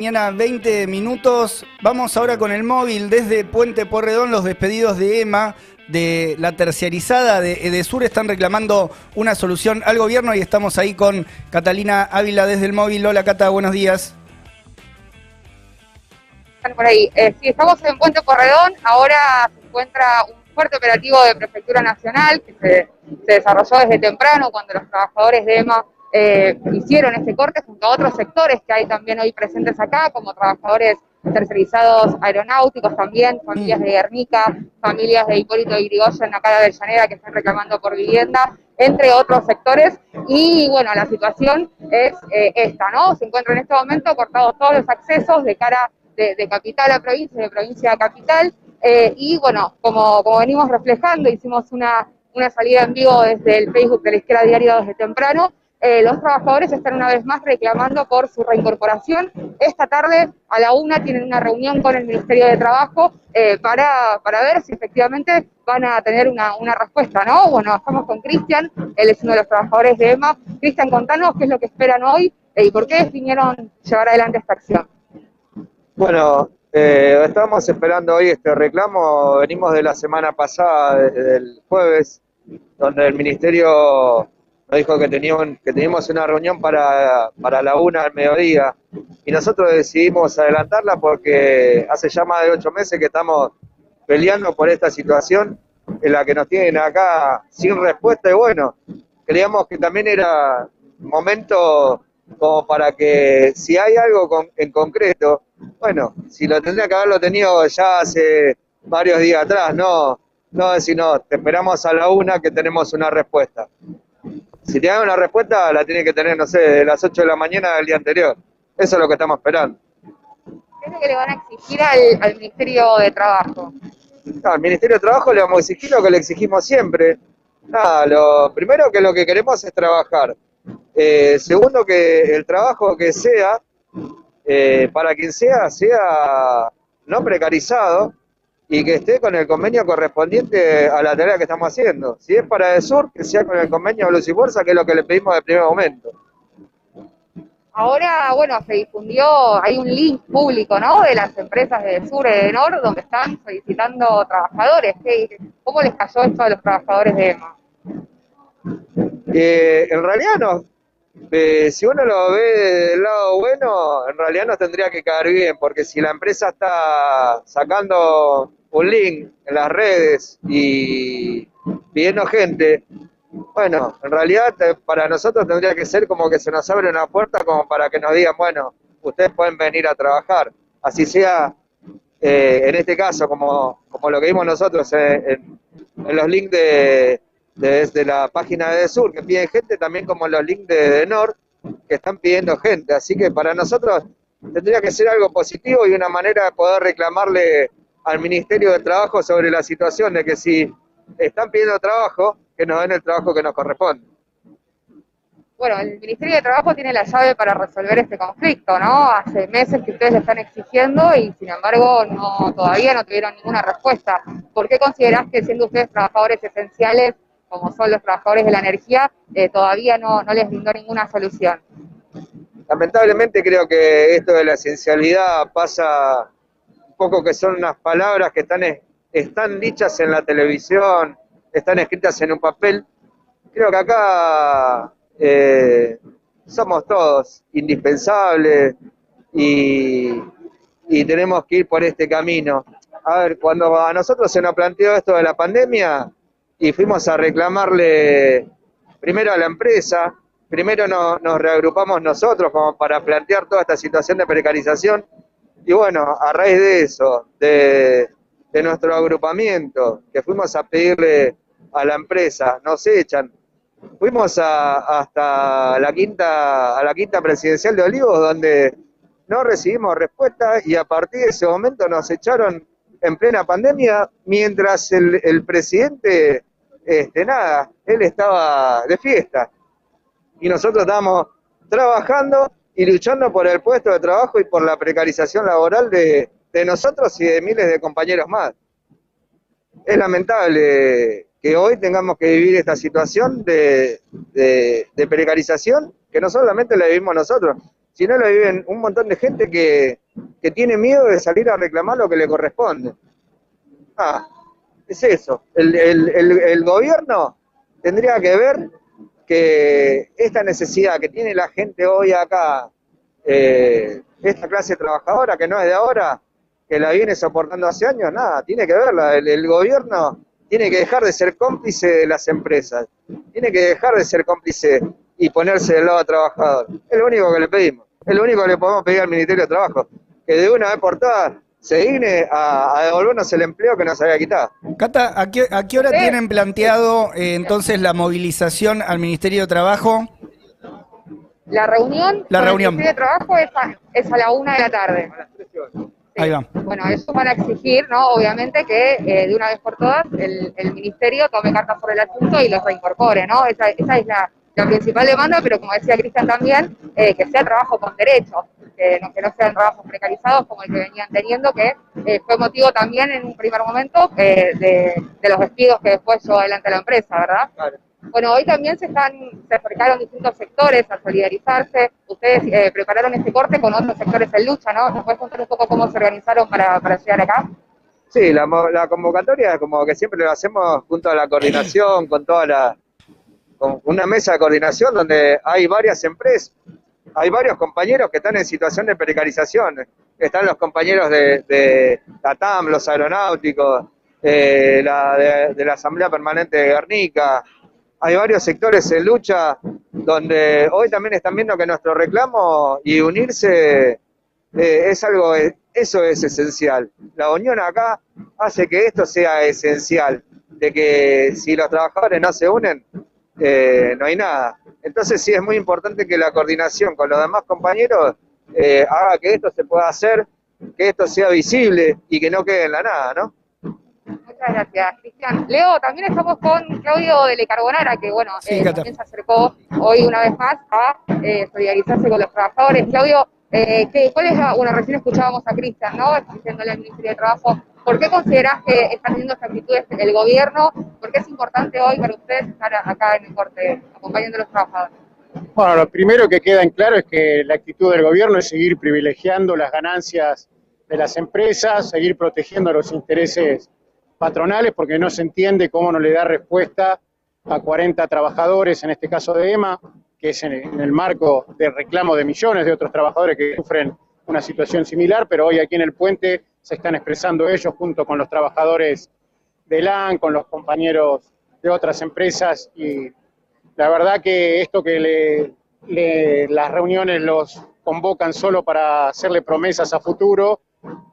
Mañana 20 minutos. Vamos ahora con el móvil desde Puente Porredón. Los despedidos de EMA, de la terciarizada de Edesur, están reclamando una solución al gobierno y estamos ahí con Catalina Ávila desde el móvil. Hola Cata, buenos días. Por ahí. Eh, sí, estamos en Puente Porredón. Ahora se encuentra un fuerte operativo de Prefectura Nacional que se, se desarrolló desde temprano cuando los trabajadores de EMA eh, hicieron este corte junto a otros sectores que hay también hoy presentes acá, como trabajadores tercerizados aeronáuticos también, familias de Guernica, familias de Hipólito y Grigoyen acá de Avellaneda que están reclamando por vivienda, entre otros sectores. Y bueno, la situación es eh, esta, ¿no? Se encuentra en este momento cortados todos los accesos de cara de, capital a provincia, de provincia a capital. Eh, y bueno, como, como venimos reflejando, hicimos una, una salida en vivo desde el Facebook de la Izquierda Diario desde temprano, eh, los trabajadores están una vez más reclamando por su reincorporación. Esta tarde a la una tienen una reunión con el Ministerio de Trabajo eh, para, para ver si efectivamente van a tener una, una respuesta, ¿no? Bueno, estamos con Cristian, él es uno de los trabajadores de EMA. Cristian, contanos qué es lo que esperan hoy eh, y por qué vinieron llevar adelante esta acción. Bueno, eh, estamos esperando hoy este reclamo, venimos de la semana pasada, desde el jueves, donde el Ministerio nos dijo que teníamos, que teníamos una reunión para, para la una al mediodía. Y nosotros decidimos adelantarla porque hace ya más de ocho meses que estamos peleando por esta situación en la que nos tienen acá sin respuesta. Y bueno, creíamos que también era momento como para que si hay algo en concreto, bueno, si lo tendría que haberlo tenido ya hace varios días atrás, no, no decir no, te esperamos a la una que tenemos una respuesta si tiene una respuesta, la tiene que tener, no sé, de las 8 de la mañana del día anterior. Eso es lo que estamos esperando. ¿Qué es lo que le van a exigir al, Ministerio de Trabajo? al Ministerio de Trabajo le vamos a exigir lo que le exigimos siempre. Nada, lo primero que lo que queremos es trabajar. Eh, segundo, que el trabajo que sea, eh, para quien sea, sea no precarizado, y que esté con el convenio correspondiente a la tarea que estamos haciendo. Si es para el sur, que sea con el convenio de Luz y Fuerza, que es lo que le pedimos de primer momento. Ahora, bueno, se difundió, hay un link público, ¿no?, de las empresas de sur y de nor, donde están solicitando trabajadores. ¿Cómo les cayó esto a los trabajadores de EMA? Eh, en realidad no, eh, si uno lo ve del lado bueno, en realidad nos tendría que caer bien, porque si la empresa está sacando un link en las redes y pidiendo gente, bueno, en realidad eh, para nosotros tendría que ser como que se nos abre una puerta como para que nos digan, bueno, ustedes pueden venir a trabajar, así sea eh, en este caso como, como lo que vimos nosotros en, los links de, desde la página de Sur que piden gente, también como los links de, de que están pidiendo gente, así que para nosotros tendría que ser algo positivo y una manera de poder reclamarle al Ministerio de Trabajo sobre la situación de que si están pidiendo trabajo, que nos den el trabajo que nos corresponde. Bueno, el Ministerio de Trabajo tiene la llave para resolver este conflicto, ¿no? Hace meses que ustedes le están exigiendo y sin embargo no todavía no tuvieron ninguna respuesta. ¿Por qué considerás que siendo ustedes trabajadores esenciales, como son los trabajadores de la energía, eh, todavía no, les brindó ninguna solución? Lamentablemente creo que esto de la esencialidad pasa poco que son unas palabras que están, están dichas en la televisión, están escritas en un papel. Creo que acá eh, somos todos indispensables y, y tenemos que ir por este camino. A ver, cuando a nosotros se nos planteó esto de la pandemia y fuimos a reclamarle primero a la empresa, primero nos reagrupamos nosotros como para plantear toda esta situación de precarización y bueno, a raíz de eso, de, nuestro agrupamiento, que fuimos a pedirle a la empresa, nos echan. Fuimos hasta la quinta, a la quinta presidencial de Olivos, donde no recibimos respuesta y a partir de ese momento nos echaron en plena pandemia, mientras el presidente, este, nada, él estaba de fiesta. Y nosotros estábamos trabajando y luchando por el puesto de trabajo y por la precarización laboral de, nosotros y de miles de compañeros más. Es lamentable que hoy tengamos que vivir esta situación de, precarización que no solamente la vivimos nosotros, Si no lo viven un montón de gente que, que tiene miedo de salir a reclamar lo que le corresponde. Ah, es eso. El, el, el, gobierno tendría que ver que esta necesidad que tiene la gente hoy acá, eh, esta clase trabajadora que no es de ahora, que la viene soportando hace años, nada, tiene que verla. El, gobierno tiene que dejar de ser cómplice de las empresas, tiene que dejar de ser cómplice y ponerse del lado trabajador. Es lo único que le pedimos, es lo único que le podemos pedir al Ministerio de Trabajo, que de una vez por todas se digne a, a, devolvernos el empleo que nos había quitado. Cata, ¿a qué, a qué hora sí. tienen planteado eh, entonces la movilización al Ministerio de Trabajo? La reunión la reunión. el Ministerio de Trabajo es a, es a la una de la tarde. Sí. Ahí va. Bueno, eso van a exigir, ¿no? Obviamente que eh, de una vez por todas el, el, Ministerio tome cartas por el asunto y los reincorpore, ¿no? Esa, esa es la, la, principal demanda, pero como decía Cristian también, eh, que sea trabajo con derechos que no, que no sean trabajos precarizados como el que venían teniendo, que eh, fue motivo también en un primer momento eh, de, de, los despidos que después llevó adelante la empresa, ¿verdad? Claro. Bueno, hoy también se están se acercaron distintos sectores a solidarizarse. Ustedes eh, prepararon este corte con otros sectores en lucha, ¿no? ¿Nos puedes contar un poco cómo se organizaron para, para llegar acá? Sí, la, la convocatoria, como que siempre lo hacemos junto a la coordinación, con toda la. con una mesa de coordinación donde hay varias empresas, hay varios compañeros que están en situación de precarización. Están los compañeros de, de la TAM, los aeronáuticos, eh, la, de, la Asamblea Permanente de Guernica. Hay varios sectores en lucha donde hoy también están viendo que nuestro reclamo y unirse eh, es algo, eso es esencial. La unión acá hace que esto sea esencial, de que si los trabajadores no se unen, eh, no hay nada. Entonces sí es muy importante que la coordinación con los demás compañeros eh, haga que esto se pueda hacer, que esto sea visible y que no quede en la nada, ¿no? Muchas gracias, Cristian. Leo, también estamos con Claudio de Le Carbonara, que bueno, sí, eh, también se acercó hoy una vez más a eh, solidarizarse con los trabajadores. Claudio, eh, ¿qué, ¿cuál es la, bueno, recién escuchábamos a Cristian, ¿no? Diciéndole al Ministerio de Trabajo, ¿por qué considerás que está teniendo esta actitud el gobierno? ¿Por qué es importante hoy para ustedes estar acá en el corte acompañando a los trabajadores? Bueno, lo primero que queda en claro es que la actitud del gobierno es seguir privilegiando las ganancias de las empresas, seguir protegiendo los intereses patronales, porque no se entiende cómo no le da respuesta a 40 trabajadores, en este caso de EMA, que es en el marco del reclamo de millones de otros trabajadores que sufren una situación similar, pero hoy aquí en el puente se están expresando ellos junto con los trabajadores de LAN, con los compañeros de otras empresas y la verdad que esto que le, las reuniones los convocan solo para hacerle promesas a futuro,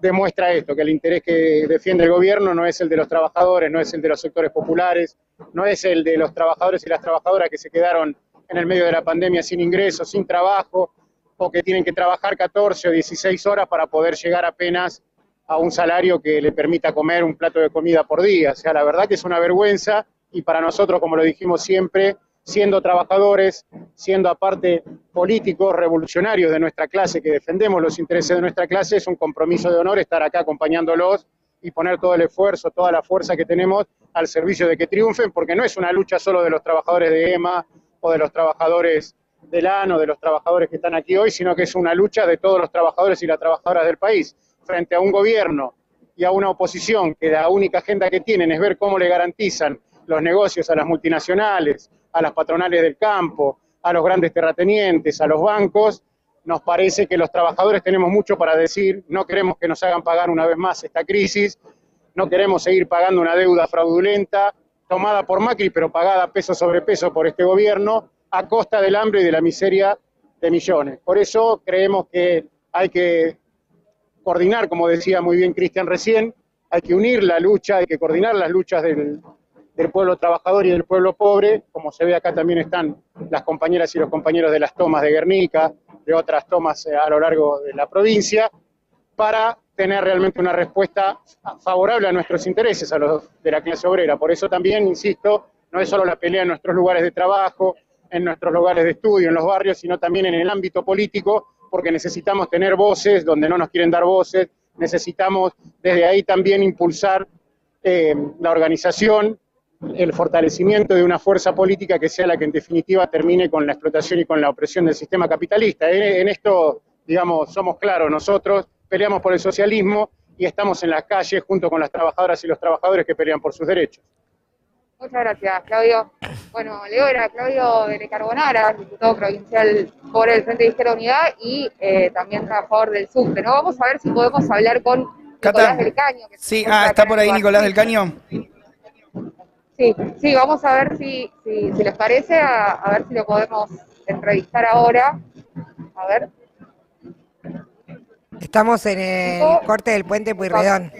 demuestra esto, que el interés que defiende el gobierno no es el de los trabajadores, no es el de los sectores populares, no es el de los trabajadores y las trabajadoras que se quedaron en el medio de la pandemia sin ingresos, sin trabajo, o que tienen que trabajar 14 o 16 horas para poder llegar apenas a un salario que le permita comer un plato de comida por día. O sea, la verdad que es una vergüenza y para nosotros, como lo dijimos siempre, siendo trabajadores, siendo aparte políticos revolucionarios de nuestra clase, que defendemos los intereses de nuestra clase, es un compromiso de honor estar acá acompañándolos y poner todo el esfuerzo, toda la fuerza que tenemos al servicio de que triunfen, porque no es una lucha solo de los trabajadores de EMA o de los trabajadores del ANO, de los trabajadores que están aquí hoy, sino que es una lucha de todos los trabajadores y las trabajadoras del país, frente a un gobierno y a una oposición que la única agenda que tienen es ver cómo le garantizan los negocios a las multinacionales, a las patronales del campo, a los grandes terratenientes, a los bancos, nos parece que los trabajadores tenemos mucho para decir, no queremos que nos hagan pagar una vez más esta crisis, no queremos seguir pagando una deuda fraudulenta, tomada por Macri, pero pagada peso sobre peso por este gobierno, a costa del hambre y de la miseria de millones. Por eso creemos que hay que coordinar, como decía muy bien Cristian recién, hay que unir la lucha, hay que coordinar las luchas del, del pueblo trabajador y del pueblo pobre, como se ve acá también están las compañeras y los compañeros de las tomas de Guernica, de otras tomas eh, a lo largo de la provincia, para tener realmente una respuesta favorable a nuestros intereses, a los de la clase obrera. Por eso también, insisto, no es solo la pelea en nuestros lugares de trabajo, en nuestros lugares de estudio, en los barrios, sino también en el ámbito político, porque necesitamos tener voces donde no nos quieren dar voces, necesitamos desde ahí también impulsar eh, la organización el fortalecimiento de una fuerza política que sea la que en definitiva termine con la explotación y con la opresión del sistema capitalista. En, esto, digamos, somos claros, nosotros peleamos por el socialismo y estamos en las calles junto con las trabajadoras y los trabajadores que pelean por sus derechos. Muchas gracias, Claudio. Bueno, Leo era Claudio de Carbonara, diputado provincial por el Frente de Izquierda Unidad y eh, también trabajador del SUCRE. ¿no? Vamos a ver si podemos hablar con Nicolás del Caño. sí, ah, está por ahí Nicolás del Caño. Sí, sí, vamos a ver si, si, les parece, a, ver si lo podemos entrevistar ahora. A ver. Estamos en el corte del puente Puyredón.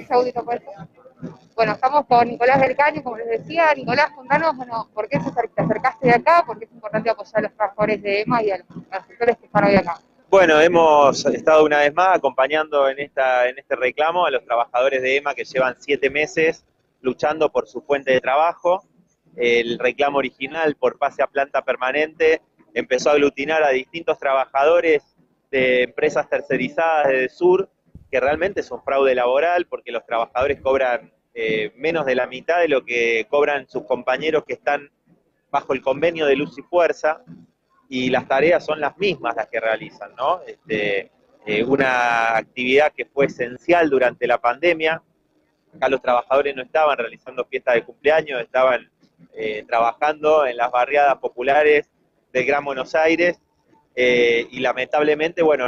Bueno, estamos con Nicolás del Caño, como les decía. Nicolás, contanos, bueno, ¿por qué te acercaste de acá? ¿Por qué es importante apoyar a los trabajadores de EMA y a los, sectores que están hoy acá? Bueno, hemos estado una vez más acompañando en, esta, en este reclamo a los trabajadores de EMA que llevan siete meses luchando por su fuente de trabajo. El reclamo original por pase a planta permanente empezó a aglutinar a distintos trabajadores de empresas tercerizadas de Sur, que realmente es un fraude laboral porque los trabajadores cobran eh, menos de la mitad de lo que cobran sus compañeros que están bajo el convenio de luz y fuerza y las tareas son las mismas las que realizan, ¿no? Este, eh, una actividad que fue esencial durante la pandemia, Acá los trabajadores no estaban realizando fiestas de cumpleaños, estaban eh, trabajando en las barriadas populares del Gran Buenos Aires eh, y lamentablemente, bueno,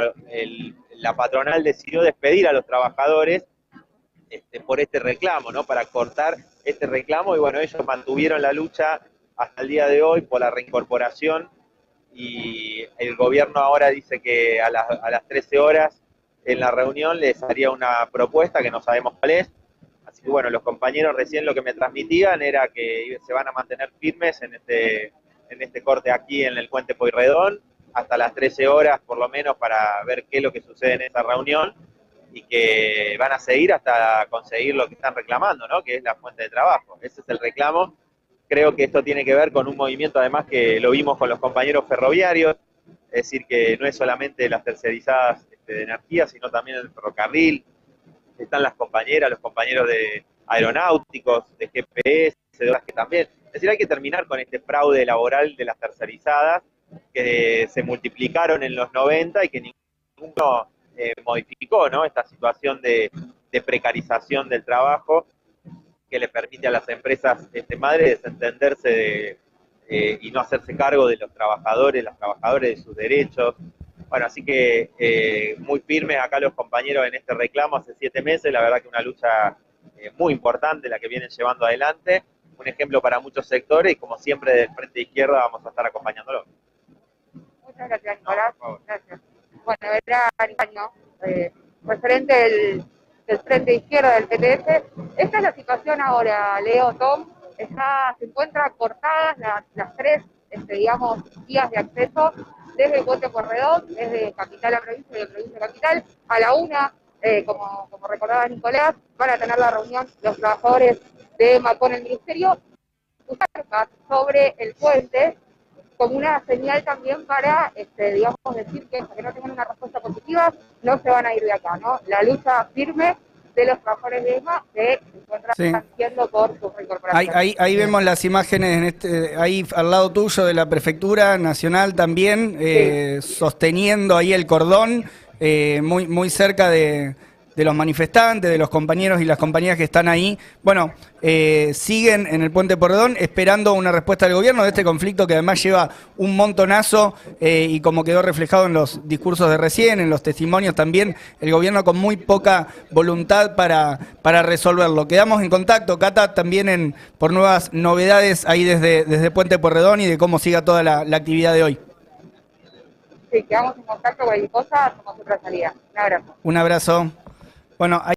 la patronal decidió despedir a los trabajadores este, por este reclamo, ¿no? Para cortar este reclamo y bueno, ellos mantuvieron la lucha hasta el día de hoy por la reincorporación y el gobierno ahora dice que a las, a las 13 horas en la reunión les haría una propuesta que no sabemos cuál es, Así que bueno, los compañeros recién lo que me transmitían era que se van a mantener firmes en este, en este corte aquí en el puente Poirredón hasta las 13 horas por lo menos para ver qué es lo que sucede en esa reunión y que van a seguir hasta conseguir lo que están reclamando, ¿no? que es la fuente de trabajo. Ese es el reclamo. Creo que esto tiene que ver con un movimiento además que lo vimos con los compañeros ferroviarios, es decir, que no es solamente las tercerizadas este, de energía, sino también el ferrocarril, están las compañeras, los compañeros de aeronáuticos, de GPS, de que también. Es decir, hay que terminar con este fraude laboral de las tercerizadas que se multiplicaron en los 90 y que ninguno eh, modificó, ¿no? Esta situación de, precarización del trabajo que le permite a las empresas este, madres desentenderse eh, y no hacerse cargo de los trabajadores, las trabajadoras de sus derechos, bueno, así que eh, muy firmes acá los compañeros en este reclamo hace siete meses, la verdad que una lucha eh, muy importante la que vienen llevando adelante, un ejemplo para muchos sectores y como siempre del Frente de Izquierda vamos a estar acompañándolo. Muchas gracias, Nicolás. gracias. Bueno, era Nicolás, eh, referente del, del, Frente de Izquierda del PTF. Esta es la situación ahora, Leo, Tom, está, se encuentran cortadas las, tres, este, digamos, vías de acceso desde Puente Corredón, desde Capital a Provincia y de Provincia a Capital. A la una, eh, como, como recordaba Nicolás, van a tener la reunión los trabajadores de EMA con el Ministerio sobre el puente como una señal también para, este, digamos, decir que hasta que no tengan una respuesta positiva, no se van a ir de acá, ¿no? La lucha firme de los trabajadores de ESMA que se encuentran haciendo por su reincorporación. Ahí, ahí, vemos las imágenes, en este, ahí al lado tuyo de la Prefectura Nacional también, eh, sosteniendo ahí el cordón, eh, muy, muy cerca de, de los manifestantes, de los compañeros y las compañeras que están ahí, bueno, eh, siguen en el puente Porredón esperando una respuesta del gobierno de este conflicto que además lleva un montonazo eh, y como quedó reflejado en los discursos de recién, en los testimonios también, el gobierno con muy poca voluntad para, para resolverlo. Quedamos en contacto, Cata, también en, por nuevas novedades ahí desde, desde Puente Porredón y de cómo siga toda la, actividad de hoy. Sí, quedamos en contacto, cualquier cosa, hacemos otra salida. Un abrazo. Un abrazo. Bueno,